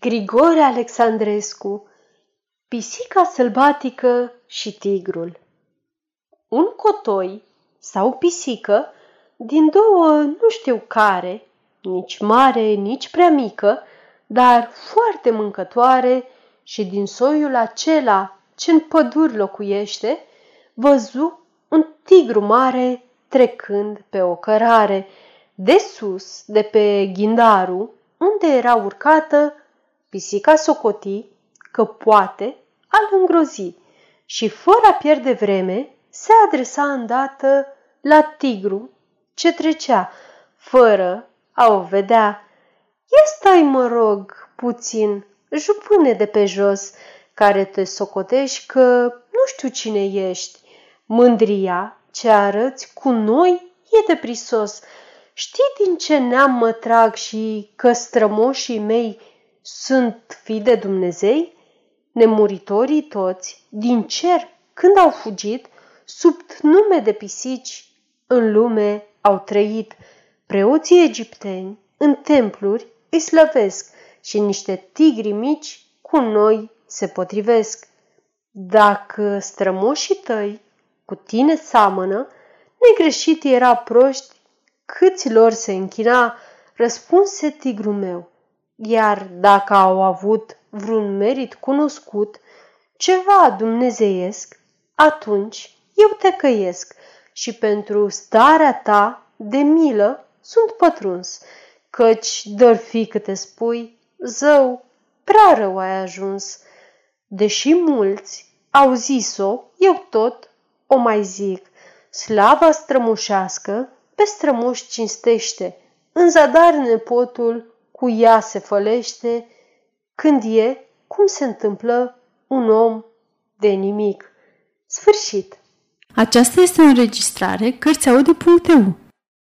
Grigore Alexandrescu Pisica sălbatică și tigrul. Un cotoi sau pisică, din două nu știu care, nici mare, nici prea mică, dar foarte mâncătoare și din soiul acela ce în păduri locuiește, văzu un tigru mare trecând pe o cărare, de sus, de pe ghindaru, unde era urcată Pisica socoti că poate al îngrozi și, fără a pierde vreme, se adresa îndată la tigru ce trecea, fără a o vedea. Ia stai, mă rog, puțin, jupâne de pe jos, care te socotești că nu știu cine ești. Mândria ce arăți cu noi e de prisos. Știi din ce neam mă trag și că strămoșii mei sunt fi de Dumnezei? Nemuritorii toți, din cer, când au fugit, sub nume de pisici, în lume au trăit. Preoții egipteni, în templuri, îi slăvesc și niște tigri mici cu noi se potrivesc. Dacă strămoșii tăi cu tine seamănă, negreșit era proști, câți lor se închina, răspunse tigru meu iar dacă au avut vreun merit cunoscut, ceva dumnezeiesc, atunci eu te căiesc și pentru starea ta de milă sunt pătruns, căci dăr fi câte spui, zău, prea rău ai ajuns. Deși mulți au zis-o, eu tot o mai zic, slava strămoșească pe strămoș cinstește, în zadar nepotul cu ea se fălește, când e, cum se întâmplă, un om de nimic. Sfârșit. Aceasta este o înregistrare Cărțiaudio.eu.